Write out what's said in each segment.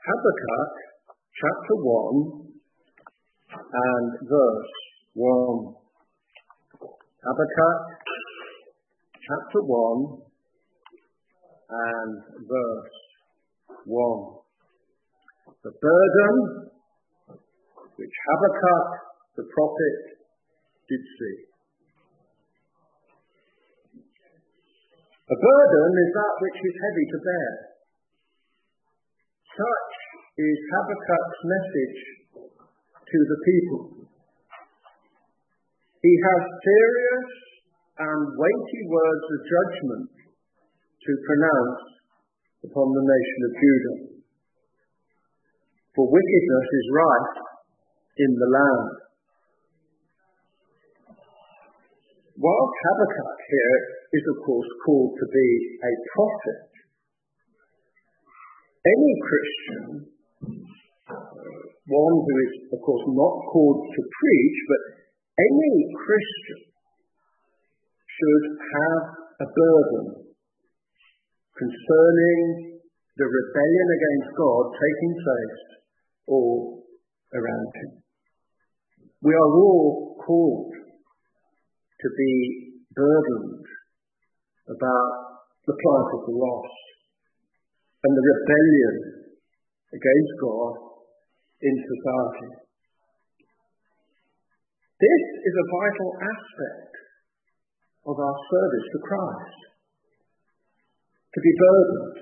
Habakkuk chapter 1 and verse 1. Habakkuk chapter 1 and verse 1. The burden which Habakkuk the prophet did see. A burden is that which is heavy to bear. Such is Habakkuk's message to the people. He has serious and weighty words of judgment to pronounce upon the nation of Judah. For wickedness is rife in the land. While Habakkuk here is, of course, called to be a prophet, any Christian, one who is, of course, not called to preach, but any Christian should have a burden concerning the rebellion against God taking place all around him. We are all called to be burdened about the plight of the lost and the rebellion against God in society. This is a vital aspect of our service to Christ. To be burdened.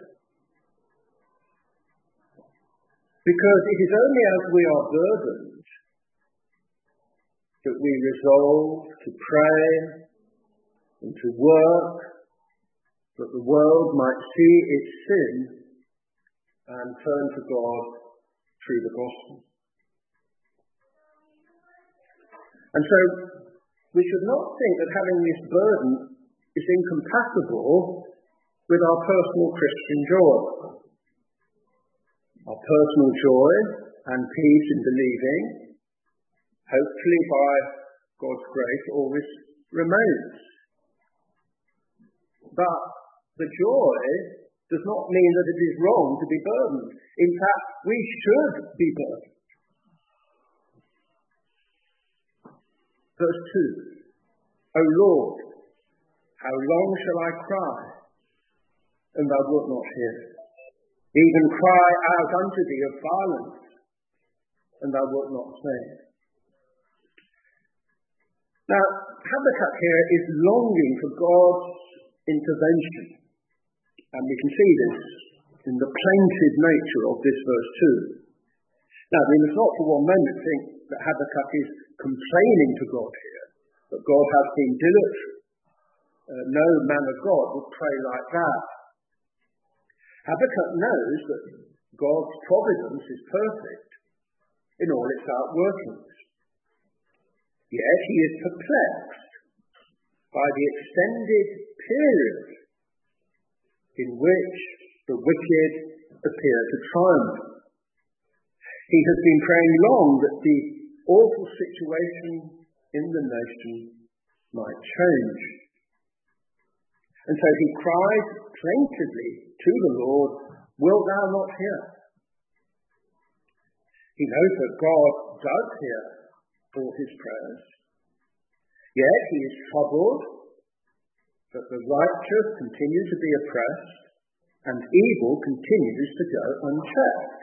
Because it is only as we are burdened that we resolve to pray and to work that the world might see its sin and turn to God through the gospel. And so we should not think that having this burden is incompatible with our personal Christian joy. Our personal joy and peace in believing, hopefully by God's grace, always remains. But the joy does not mean that it is wrong to be burdened. In fact, we should be burdened. Verse 2 O Lord, how long shall I cry, and thou wilt not hear? Even cry out unto thee of violence, and thou wilt not save. Now, Habakkuk here is longing for God's intervention. And we can see this in the plaintive nature of this verse 2. Now, we must not for one moment think that Habakkuk is complaining to God here, that God has been dilatory. Uh, no man of God would pray like that. Habakkuk knows that God's providence is perfect in all its outworkings. Yet he is perplexed by the extended period in which the wicked appear to triumph. He has been praying long that the awful situation in the nation might change. And so he cries plaintively to the Lord, Wilt thou not hear? He knows that God does hear all his prayers. Yet he is troubled that the righteous continue to be oppressed and evil continues to go unchecked.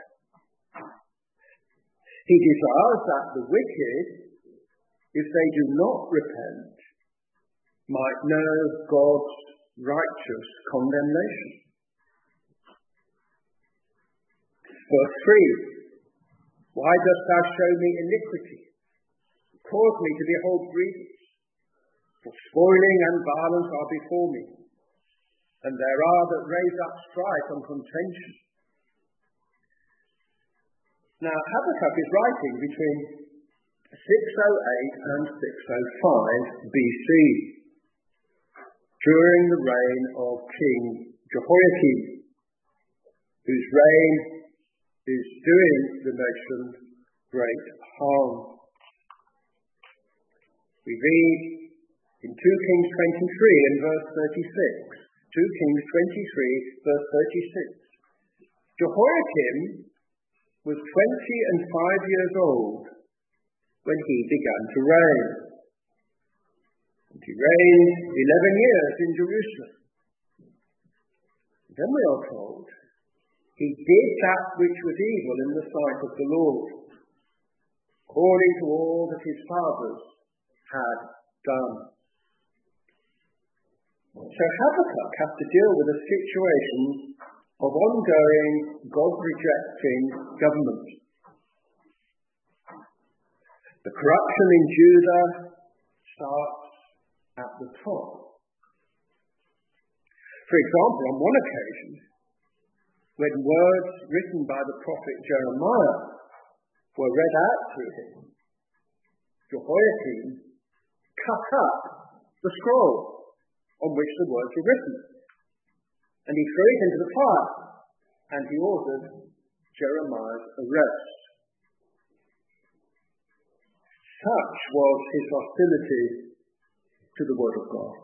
He desires that the wicked, if they do not repent, might know God's righteous condemnation. Verse 3 Why dost thou show me iniquity? Cause me to behold grievance. For spoiling and violence are before me, and there are that raise up strife and contention. Now, Habakkuk is writing between 608 and 605 BC, during the reign of King Jehoiakim, whose reign is doing the nation great harm. We read in 2 Kings 23 and verse 36. 2 Kings 23, verse 36. Jehoiakim was 20 and 5 years old when he began to reign. And he reigned 11 years in Jerusalem. Then we are told he did that which was evil in the sight of the Lord, according to all that his fathers had done. So Habakkuk has to deal with a situation of ongoing God-rejecting government. The corruption in Judah starts at the top. For example, on one occasion, when words written by the prophet Jeremiah were read out to him, Jehoiakim cut up the scroll on which the words were written, and he threw it into the fire, and he ordered Jeremiah's arrest. Such was his hostility to the Word of God.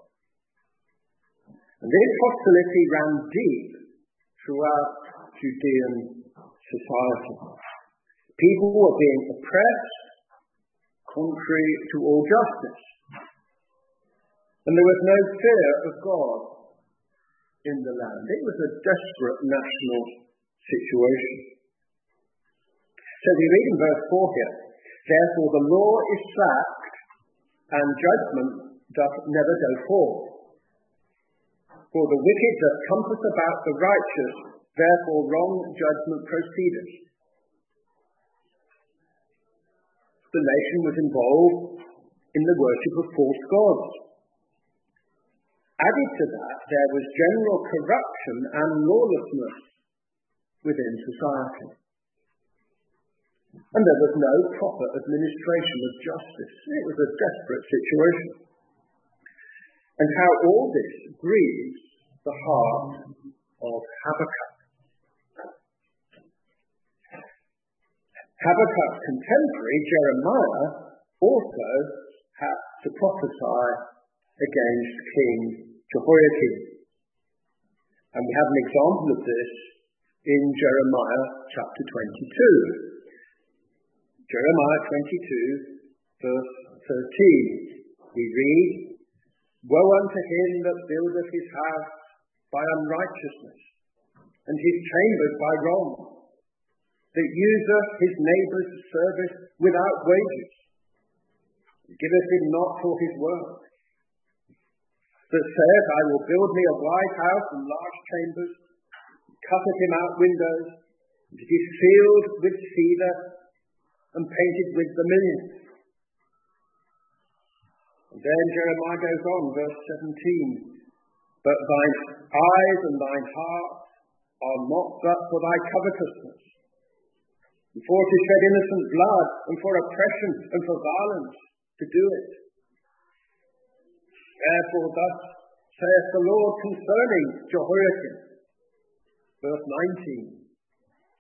And this hostility ran deep throughout Judean society. People were being oppressed contrary to all justice. And there was no fear of God in the land. It was a desperate national situation. So we read in verse 4 here, Therefore the law is sacked, and judgment doth never go forth. For the wicked doth compass about the righteous, therefore wrong judgment proceedeth. The nation was involved in the worship of false gods. Added to that, there was general corruption and lawlessness within society. And there was no proper administration of justice. It was a desperate situation. And how all this grieves the heart of Habakkuk. Habakkuk's contemporary, Jeremiah, also had to prophesy against King Jehoiakim. And we have an example of this in Jeremiah chapter 22. Jeremiah 22, verse 13. We read, Woe unto him that buildeth his house by unrighteousness, and his chambers by wrong, that useth his neighbour's service without wages, giveth him not for his work, that saith, I will build me a wide house and large chambers, cutteth him out windows, and it is ceiled with cedar and painted with vermilion. And then Jeremiah goes on, verse 17. But thine eyes and thine heart are mocked up for thy covetousness, and for to shed innocent blood, and for oppression, and for violence, to do it. Therefore, thus saith the Lord concerning Jehoiakim, verse 19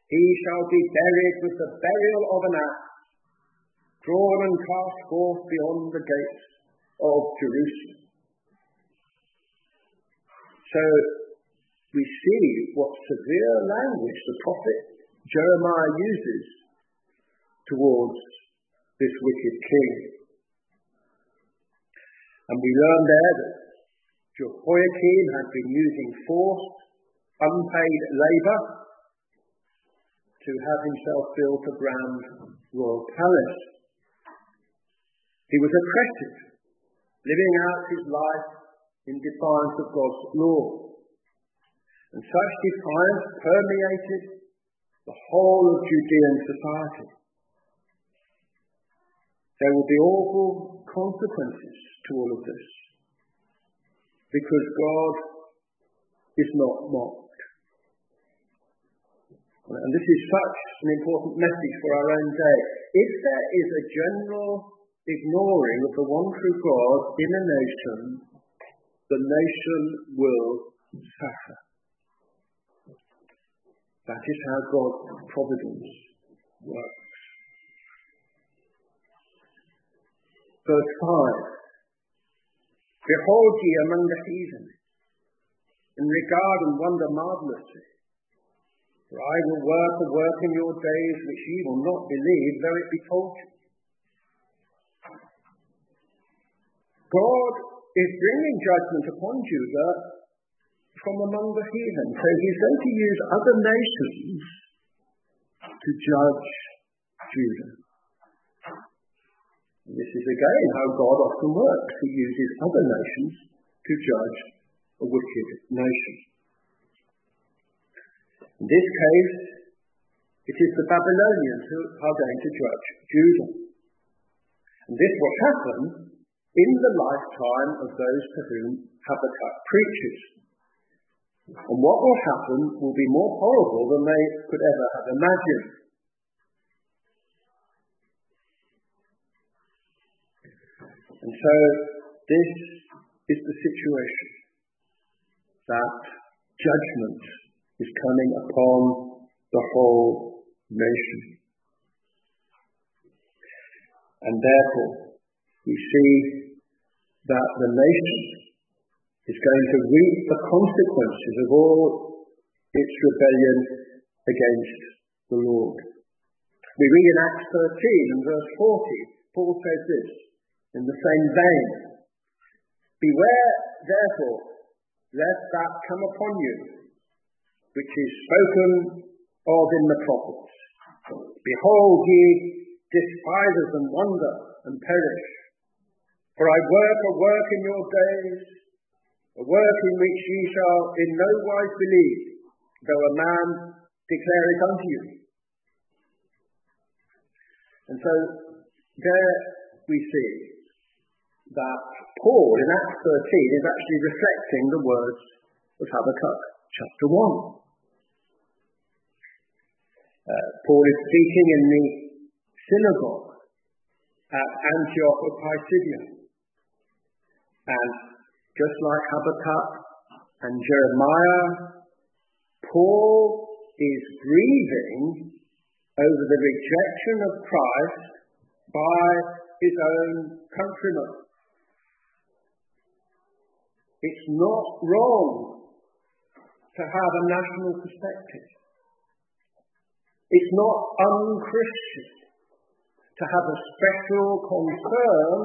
He shall be buried with the burial of an ass, drawn and cast forth beyond the gates of Jerusalem. So we see what severe language the prophet Jeremiah uses towards this wicked king. And we learn there that Jehoiakim had been using forced, unpaid labour to have himself built a grand royal palace. He was oppressive, living out his life in defiance of God's law. And such defiance permeated the whole of Judean society. There will be awful consequences to all of this because God is not mocked. And this is such an important message for our own day. If there is a general ignoring of the one true God in a nation, the nation will suffer. That is how God's providence works. Verse 5 Behold ye among the heathen, and regard and wonder marvelously. For I will work a work in your days which ye will not believe, though it be told you. God is bringing judgment upon Judah from among the heathen. So he's going to use other nations to judge Judah. This is again how God often works. He uses other nations to judge a wicked nation. In this case, it is the Babylonians who are going to judge Judah. And this will happen in the lifetime of those to whom Habakkuk preaches. And what will happen will be more horrible than they could ever have imagined. And so this is the situation that judgment is coming upon the whole nation. And therefore, we see that the nation is going to reap the consequences of all its rebellion against the Lord. We read in Acts 13 and verse 40, Paul says this, in the same vein, Beware, therefore, lest that come upon you, which is spoken of in the prophets. Behold, ye despisers and wonder and perish. For I work a work in your days, a work in which ye shall in no wise believe, though a man declare it unto you. And so there we see that Paul in Acts 13 is actually reflecting the words of Habakkuk chapter 1. Uh, Paul is speaking in the synagogue at Antioch of Pisidia. And just like Habakkuk and Jeremiah, Paul is grieving over the rejection of Christ by his own countrymen. It's not wrong to have a national perspective. It's not unchristian to have a special concern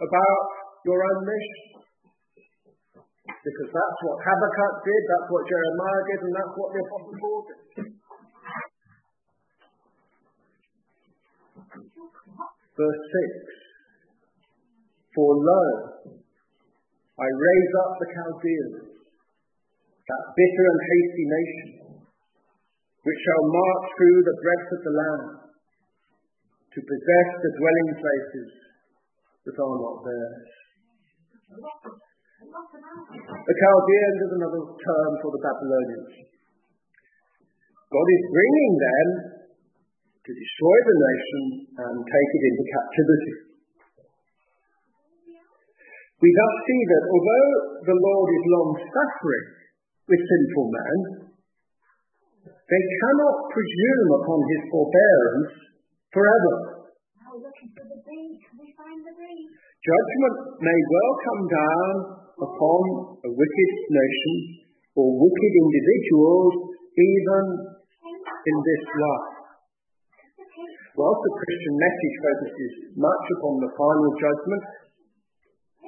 about your own mission. Because that's what Habakkuk did, that's what Jeremiah did, and that's what the Apostle Paul did. Verse 6 For lo, I raise up the Chaldeans, that bitter and hasty nation, which shall march through the breadth of the land, to possess the dwelling places that are not theirs. The Chaldeans is another term for the Babylonians. God is bringing them to destroy the nation and take it into captivity. We thus see that although the Lord is long suffering with sinful man, they cannot presume upon his forbearance forever. Judgment may well come down upon a wicked nation or wicked individuals even in this life. Whilst the Christian message focuses much upon the final judgment,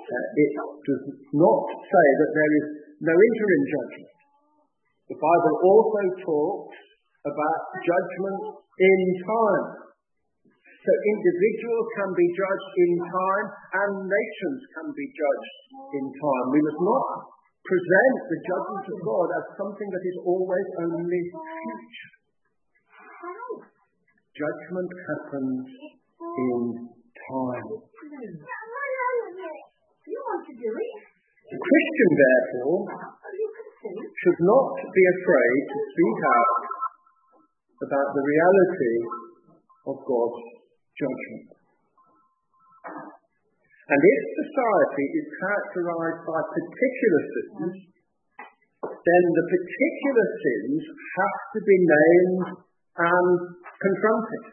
it does not say that there is no interim judgment. The Bible also talks about judgment in time. So individuals can be judged in time and nations can be judged in time. We must not present the judgment of God as something that is always only future. Judgment happens in time. The Christian, therefore, should not be afraid to speak out about the reality of God's judgment. And if society is characterized by particular sins, then the particular sins have to be named and confronted.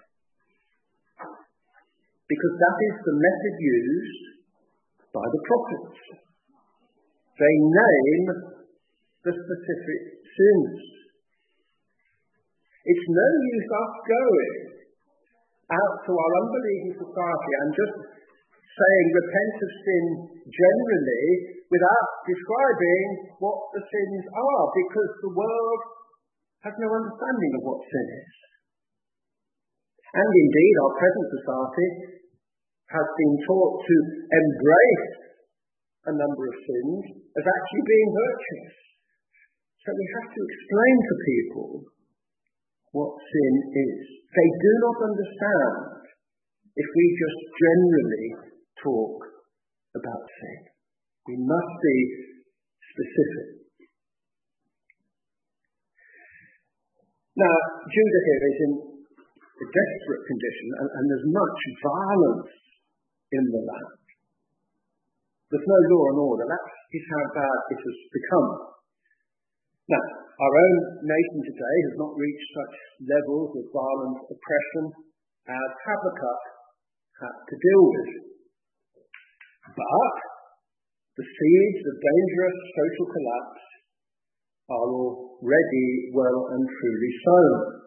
Because that is the method used by the prophets. They name the specific sins. It's no use us going out to our unbelieving society and just saying repent of sin generally without describing what the sins are because the world has no understanding of what sin is. And indeed, our present society has been taught to embrace a number of sins as actually being virtuous. So we have to explain to people what sin is. They do not understand if we just generally talk about sin. We must be specific. Now, Judah here is in a desperate condition, and, and there's much violence in the land. There's no law and order. That is how bad it has become. Now, our own nation today has not reached such levels of violent oppression as Habakkuk had to deal with. But the seeds of dangerous social collapse are already well and truly sown.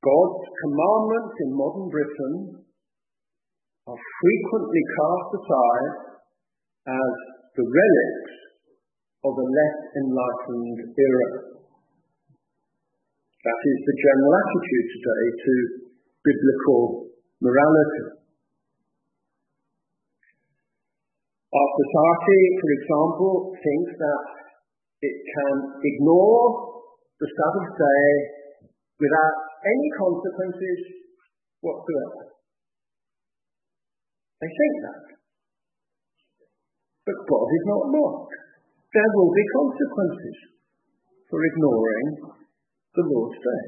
God's commandments in modern Britain are frequently cast aside as the relics of a less enlightened era. That is the general attitude today to biblical morality. Our society, for example, thinks that it can ignore the Sabbath day without any consequences whatsoever. They think that. But God is not mocked there will be consequences for ignoring the Lord's Day.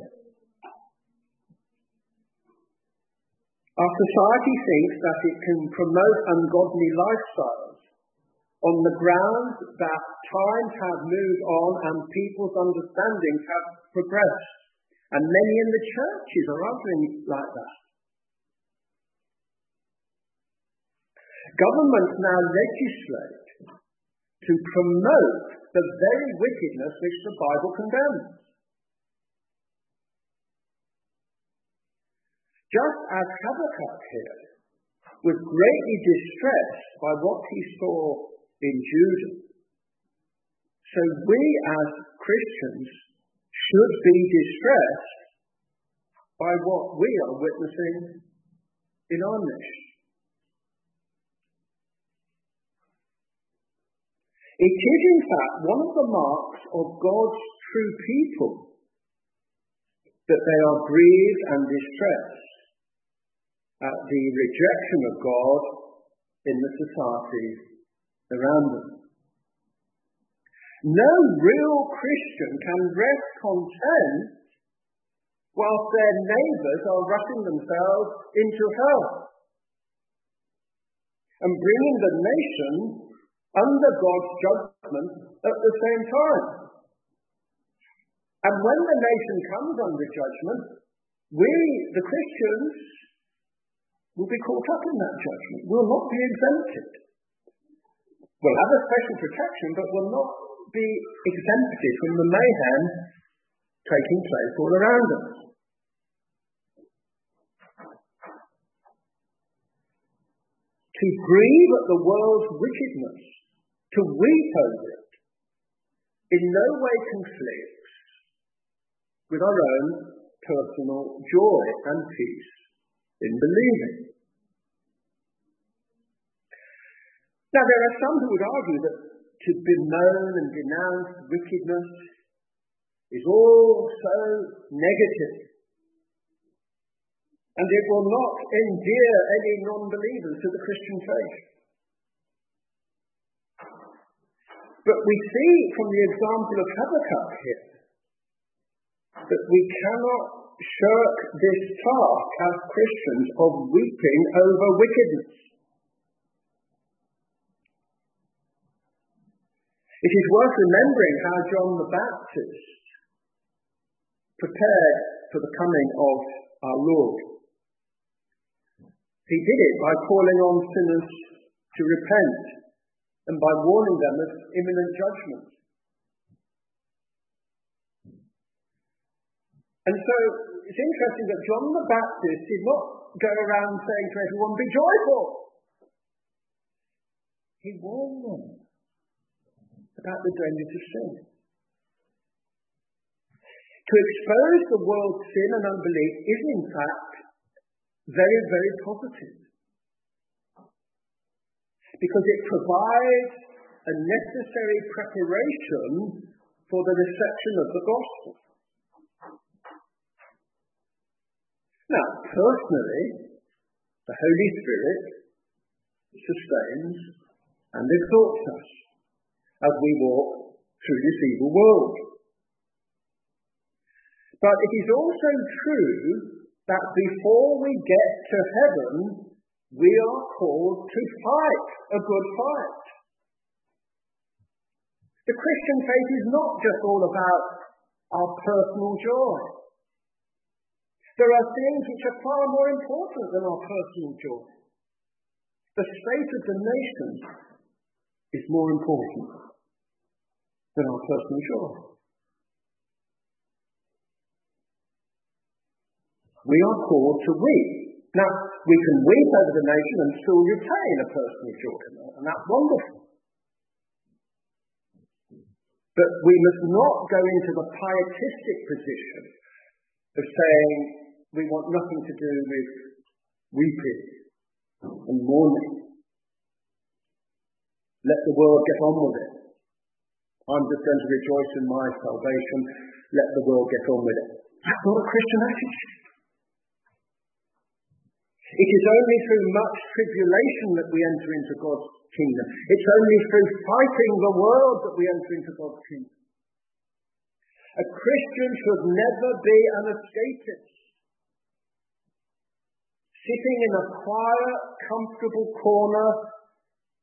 Our society thinks that it can promote ungodly lifestyles on the grounds that times have moved on and people's understandings have progressed. And many in the churches are arguing like that. Governments now legislate to promote the very wickedness which the Bible condemns. Just as Habakkuk here was greatly distressed by what he saw in Judah, so we as Christians should be distressed by what we are witnessing in our nation. It is, in fact, one of the marks of God's true people that they are grieved and distressed at the rejection of God in the society around them. No real Christian can rest content whilst their neighbours are rushing themselves into hell and bringing the nation under God's judgment at the same time. And when the nation comes under judgment, we, the Christians, will be caught up in that judgment. We'll not be exempted. We'll have a special protection, but we'll not be exempted from the mayhem taking place all around us. To grieve at the world's wickedness to weep over it in no way conflicts with our own personal joy and peace in believing. Now, there are some who would argue that to bemoan and denounce wickedness is all so negative and it will not endear any non believers to the Christian faith. But we see from the example of Habakkuk here that we cannot shirk this task as Christians of weeping over wickedness. It is worth remembering how John the Baptist prepared for the coming of our Lord. He did it by calling on sinners to repent and by warning them of imminent judgment. And so it's interesting that John the Baptist did not go around saying to everyone, be joyful. He warned them about the dangers of sin. To expose the world's sin and unbelief is in fact very, very positive. Because it provides a necessary preparation for the reception of the gospel. Now, personally, the Holy Spirit sustains and exalts us as we walk through this evil world. But it is also true that before we get to heaven, we are called to fight a good fight. The Christian faith is not just all about our personal joy. There are things which are far more important than our personal joy. The state of the nation is more important than our personal joy. We are called to weep. Now, we can weep over the nation and still retain a personal joy, and that's wonderful. But we must not go into the pietistic position of saying, we want nothing to do with weeping and mourning. Let the world get on with it. I'm just going to rejoice in my salvation. Let the world get on with it. That's not a Christian attitude. It is only through much tribulation that we enter into God's kingdom. It's only through fighting the world that we enter into God's kingdom. A Christian should never be an escapist sitting in a quiet, comfortable corner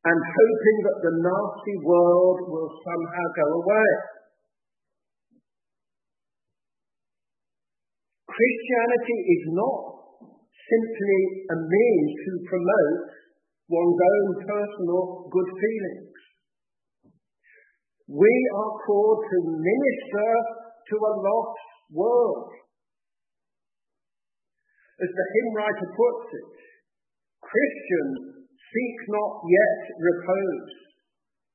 and hoping that the nasty world will somehow go away. Christianity is not simply a means to promote one's own personal good feelings. We are called to minister to a lost world. As the hymn writer puts it, Christian, seek not yet repose.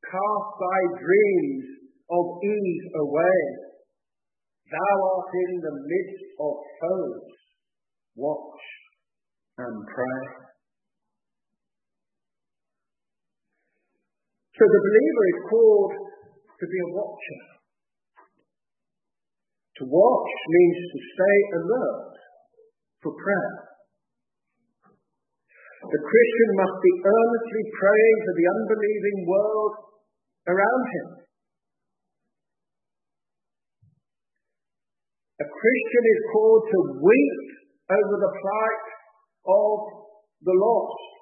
Cast thy dreams of ease away. Thou art in the midst of foes. Watch and pray. So the believer is called to be a watcher. To watch means to stay alert for prayer. The Christian must be earnestly praying for the unbelieving world around him. A Christian is called to weep over the plight of the lost.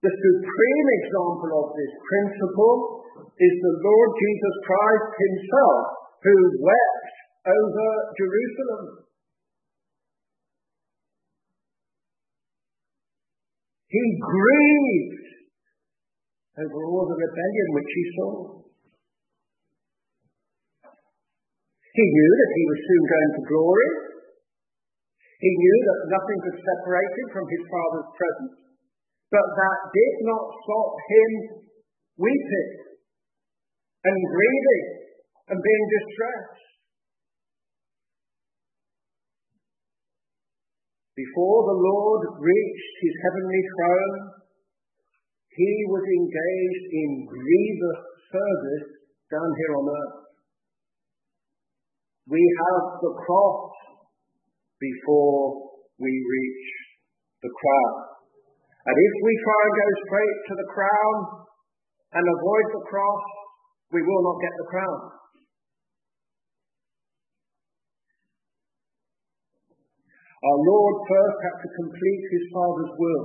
The supreme example of this principle is the Lord Jesus Christ himself, who wept over Jerusalem. He grieved over all the rebellion which he saw. He knew that he was soon going to glory. He knew that nothing could separate him from his Father's presence. But that did not stop him weeping and grieving and being distressed. Before the Lord reached his heavenly throne, he was engaged in grievous service down here on earth. We have the cross before we reach the crown. And if we try and go straight to the crown and avoid the cross, we will not get the crown. Our Lord first had to complete his Father's will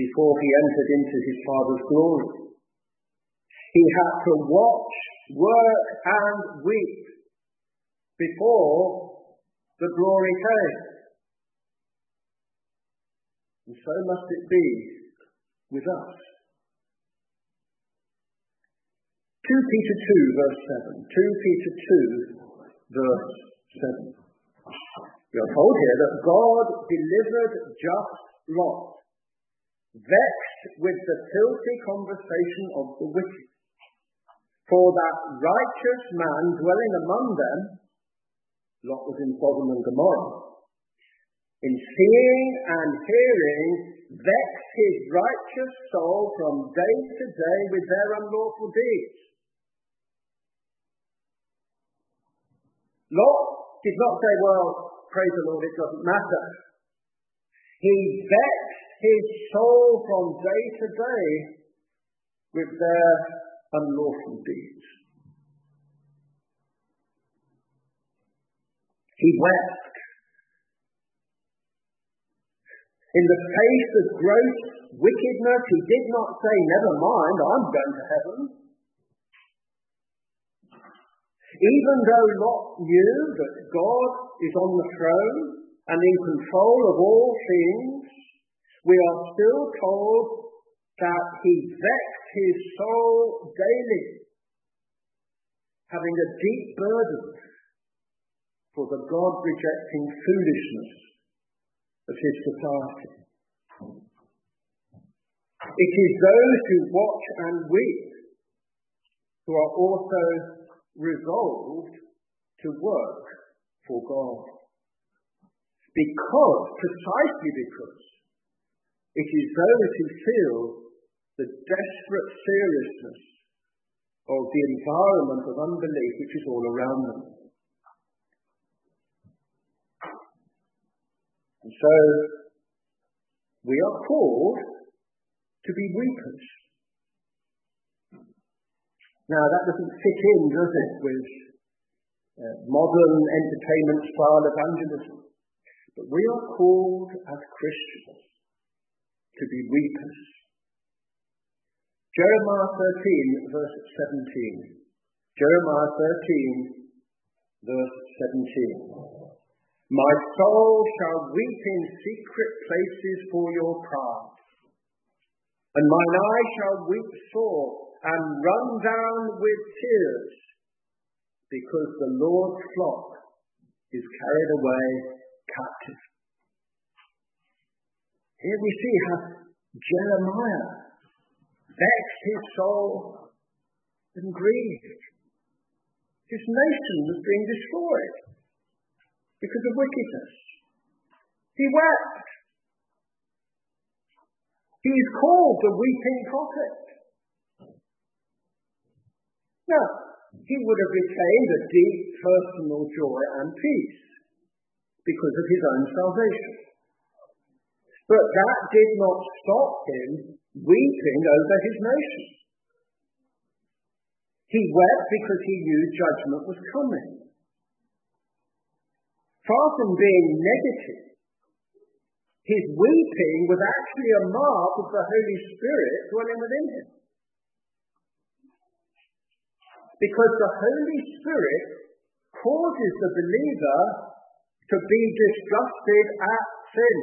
before he entered into his Father's glory. He had to watch, work, and weep before the glory came. And so must it be with us. 2 Peter 2, verse 7. 2 Peter 2, verse 7. We are told here that God delivered just Lot, vexed with the filthy conversation of the wicked. For that righteous man dwelling among them, Lot was in Sodom and Gomorrah, in seeing and hearing, vex his righteous soul from day to day with their unlawful deeds. Lot did not say, well, praise the Lord, it doesn't matter. He vexed his soul from day to day with their unlawful deeds. He wept In the face of gross wickedness, he did not say, Never mind, I'm going to heaven. Even though Lot knew that God is on the throne and in control of all things, we are still told that he vexed his soul daily, having a deep burden for the God rejecting foolishness of his society. It is those who watch and weep who are also resolved to work for God. Because, precisely because, it is those who feel the desperate seriousness of the environment of unbelief which is all around them. And so we are called to be weepers. Now that doesn't fit in, does it, with uh, modern entertainment style evangelism. But we are called as Christians to be weepers. Jeremiah 13, verse 17. Jeremiah 13, verse 17. My soul shall weep in secret places for your pride, and mine eye shall weep sore and run down with tears, because the Lord's flock is carried away captive. Here we see how Jeremiah vexed his soul and grieved. His nation was being destroyed because of wickedness. He wept. He is called the weeping prophet. Now, he would have retained a deep personal joy and peace because of his own salvation. But that did not stop him weeping over his nation. He wept because he knew judgment was coming. Far from being negative, his weeping was actually a mark of the Holy Spirit dwelling within him. Because the Holy Spirit causes the believer to be disgusted at sin.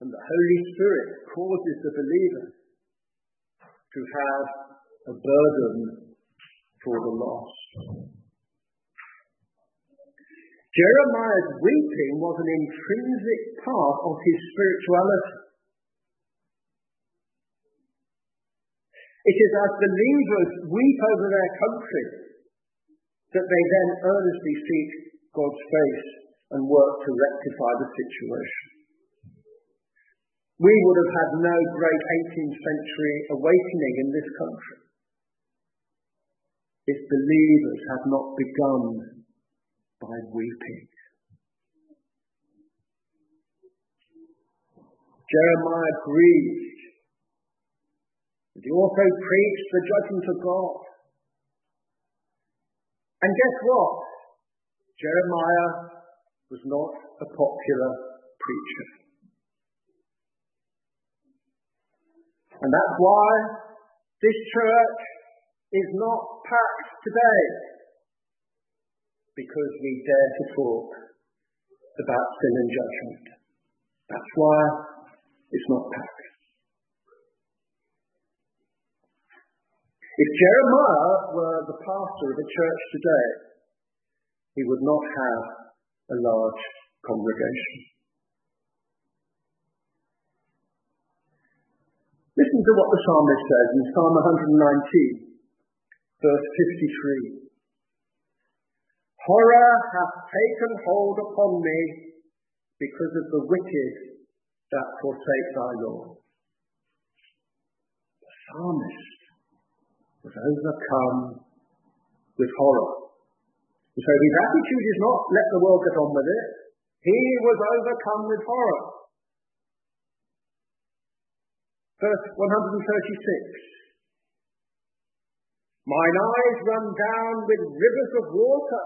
And the Holy Spirit causes the believer to have a burden for the lost. Jeremiah's weeping was an intrinsic part of his spirituality. It is as believers weep over their country that they then earnestly seek God's face and work to rectify the situation. We would have had no great 18th century awakening in this country if believers had not begun by weeping. Jeremiah grieved. And he also preached the judgment of God. And guess what? Jeremiah was not a popular preacher. And that's why this church is not packed today because we dare to talk about sin and judgment. That's why it's not packed. If Jeremiah were the pastor of a church today, he would not have a large congregation. Listen to what the psalmist says in Psalm 119, verse 53. Horror hath taken hold upon me because of the wicked that forsake thy law. The psalmist was overcome with horror. so his attitude is not let the world get on with it. He was overcome with horror. Verse 136. Mine eyes run down with rivers of water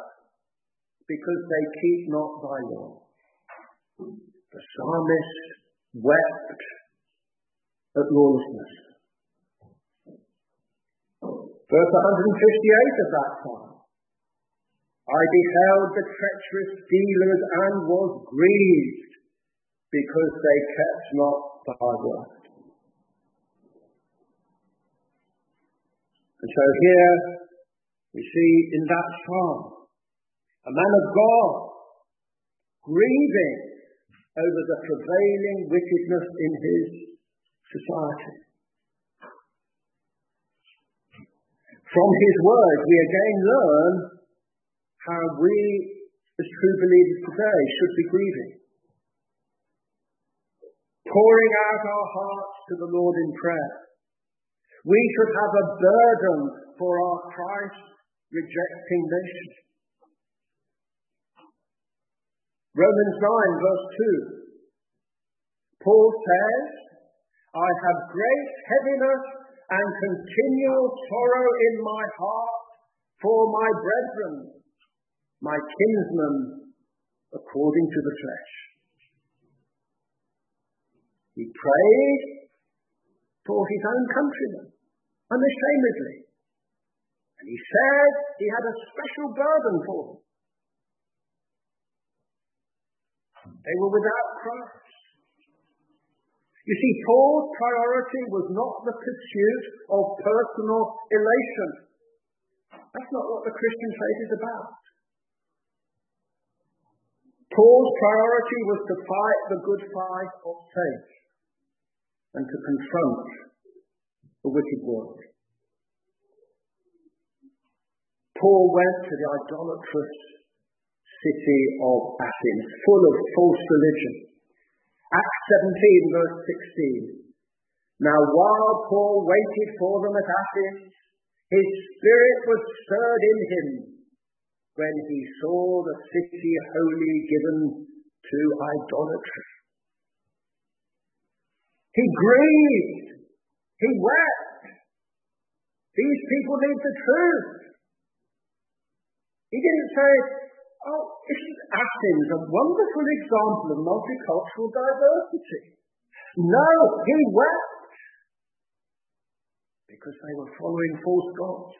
because they keep not thy law. The psalmist wept at lawlessness. Verse 158 of that psalm. I beheld the treacherous dealers and was grieved because they kept not thy word. And so here we see in that psalm a man of God, grieving over the prevailing wickedness in his society. From his words, we again learn how we, as true believers today, should be grieving. Pouring out our hearts to the Lord in prayer. We should have a burden for our Christ rejecting nation. Romans 9, verse 2. Paul says, I have great heaviness and continual sorrow in my heart for my brethren, my kinsmen, according to the flesh. He prayed for his own countrymen, unashamedly. And he said he had a special burden for them. They were without Christ. You see, Paul's priority was not the pursuit of personal elation. That's not what the Christian faith is about. Paul's priority was to fight the good fight of faith and to confront the wicked world. Paul went to the idolatrous city of Athens, full of false religion. Acts 17, verse 16. Now, while Paul waited for them at Athens, his spirit was stirred in him when he saw the city wholly given to idolatry. He grieved. He wept. These people need the truth. He didn't say, Oh, isn't Athens a wonderful example of multicultural diversity? No, he wept because they were following false gods.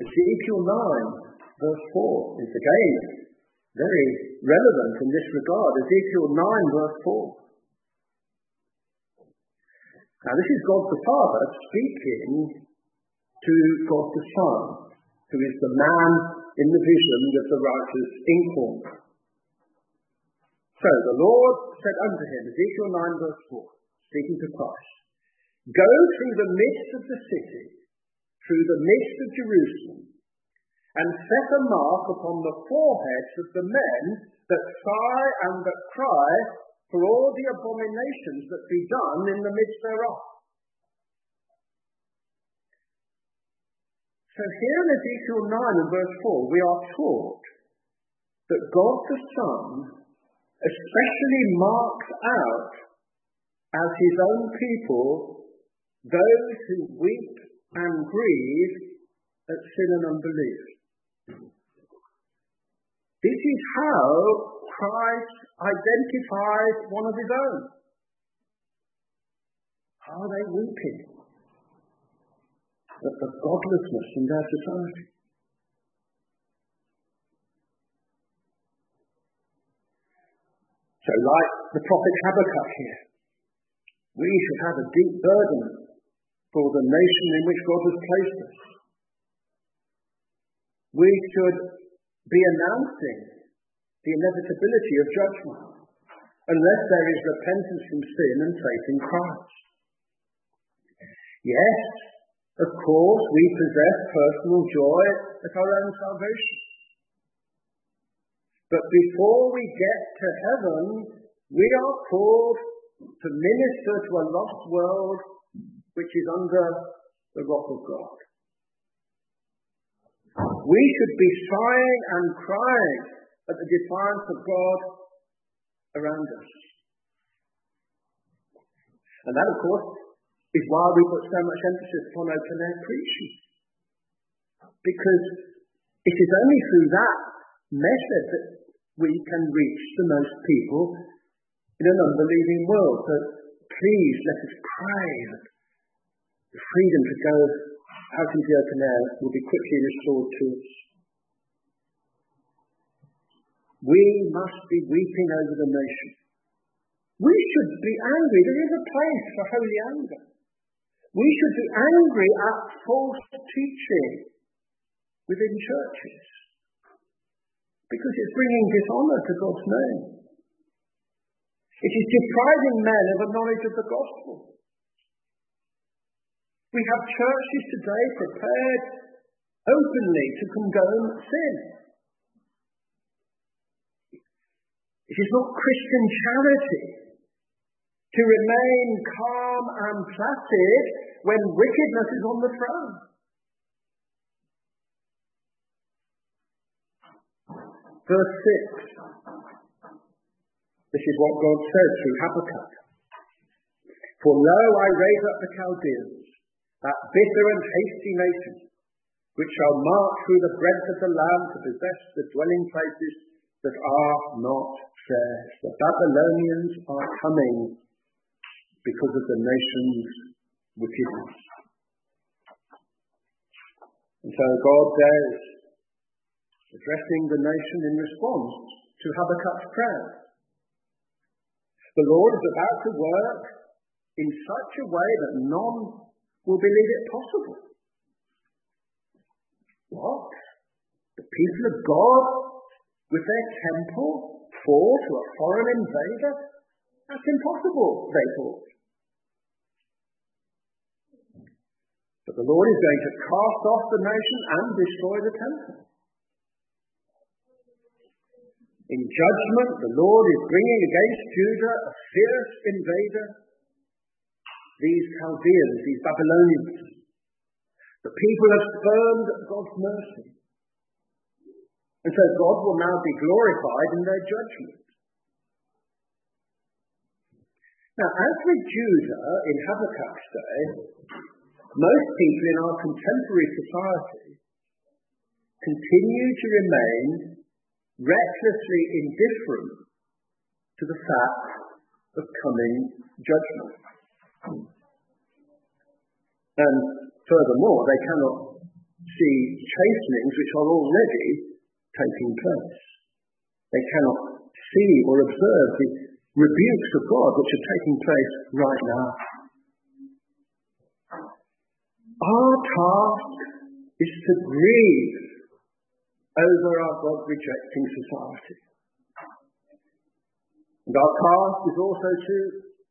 Ezekiel 9, verse 4 is again very relevant in this regard. Ezekiel 9, verse 4. Now, this is God the Father speaking to God the Son, who is the man in the vision of the writer's inkhorn. So the Lord said unto him, Ezekiel 9 verse 4, speaking to Christ, Go through the midst of the city, through the midst of Jerusalem, and set a mark upon the foreheads of the men that sigh and that cry for all the abominations that be done in the midst thereof. So here in Ezekiel 9 and verse 4, we are taught that God the Son especially marks out as his own people those who weep and grieve at sin and unbelief. This is how Christ identifies one of his own. Are they weeping? at the godlessness in their society. So, like the prophet Habakkuk here, we should have a deep burden for the nation in which God has placed us. We should be announcing the inevitability of judgment unless there is repentance from sin and faith in Christ. Yes, of course, we possess personal joy at our own salvation. But before we get to heaven, we are called to minister to a lost world which is under the wrath of God. We should be sighing and crying at the defiance of God around us. And that, of course, is why we put so much emphasis upon open air preaching. Because it is only through that method that we can reach the most people in an unbelieving world. So please let us pray that the freedom to go open air will be quickly restored to us. We must be weeping over the nation. We should be angry. There is a place for holy anger. We should be angry at false teaching within churches because it's bringing dishonor to God's name. It is depriving men of a knowledge of the gospel. We have churches today prepared openly to condone sin. It is not Christian charity to remain calm and placid when wickedness is on the throne. Verse 6. This is what God said through Habakkuk. For lo, I raise up the Chaldeans, that bitter and hasty nation, which shall march through the breadth of the land to possess the dwelling places that are not theirs. The Babylonians are coming because of the nation's wickedness. And so God says, addressing the nation in response to Habakkuk's prayer, the Lord is about to work in such a way that none will believe it possible. What? The people of God with their temple fall to a foreign invader? That's impossible, they thought. But the Lord is going to cast off the nation and destroy the temple. In judgment, the Lord is bringing against Judah a fierce invader, these Chaldeans, these Babylonians. The people have spurned God's mercy. And so God will now be glorified in their judgment. Now, as with Judah in Habakkuk's day, most people in our contemporary society continue to remain recklessly indifferent to the fact of coming judgment. And furthermore, they cannot see chastenings which are already taking place. They cannot see or observe the rebukes of God which are taking place right now. Our task is to grieve over our God rejecting society. And our task is also to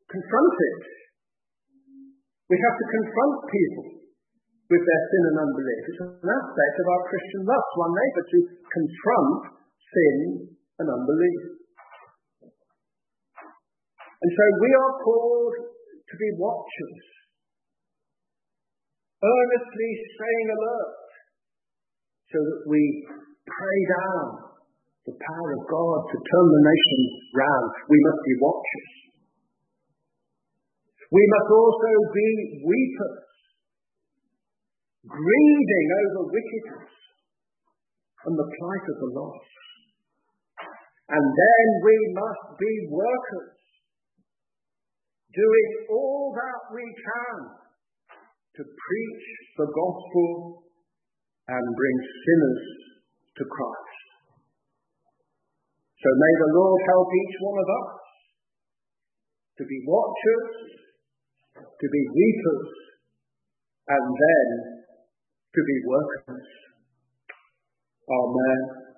confront it. We have to confront people with their sin and unbelief. It's an aspect of our Christian love to our neighbour to confront sin and unbelief. And so we are called to be watchers earnestly staying alert so that we pray down the power of God to turn the nation round. We must be watchers. We must also be weepers, grieving over wickedness and the plight of the lost. And then we must be workers, doing all that we can to preach the gospel and bring sinners to Christ. So may the Lord help each one of us to be watchers to be reapers and then to be workers. Amen.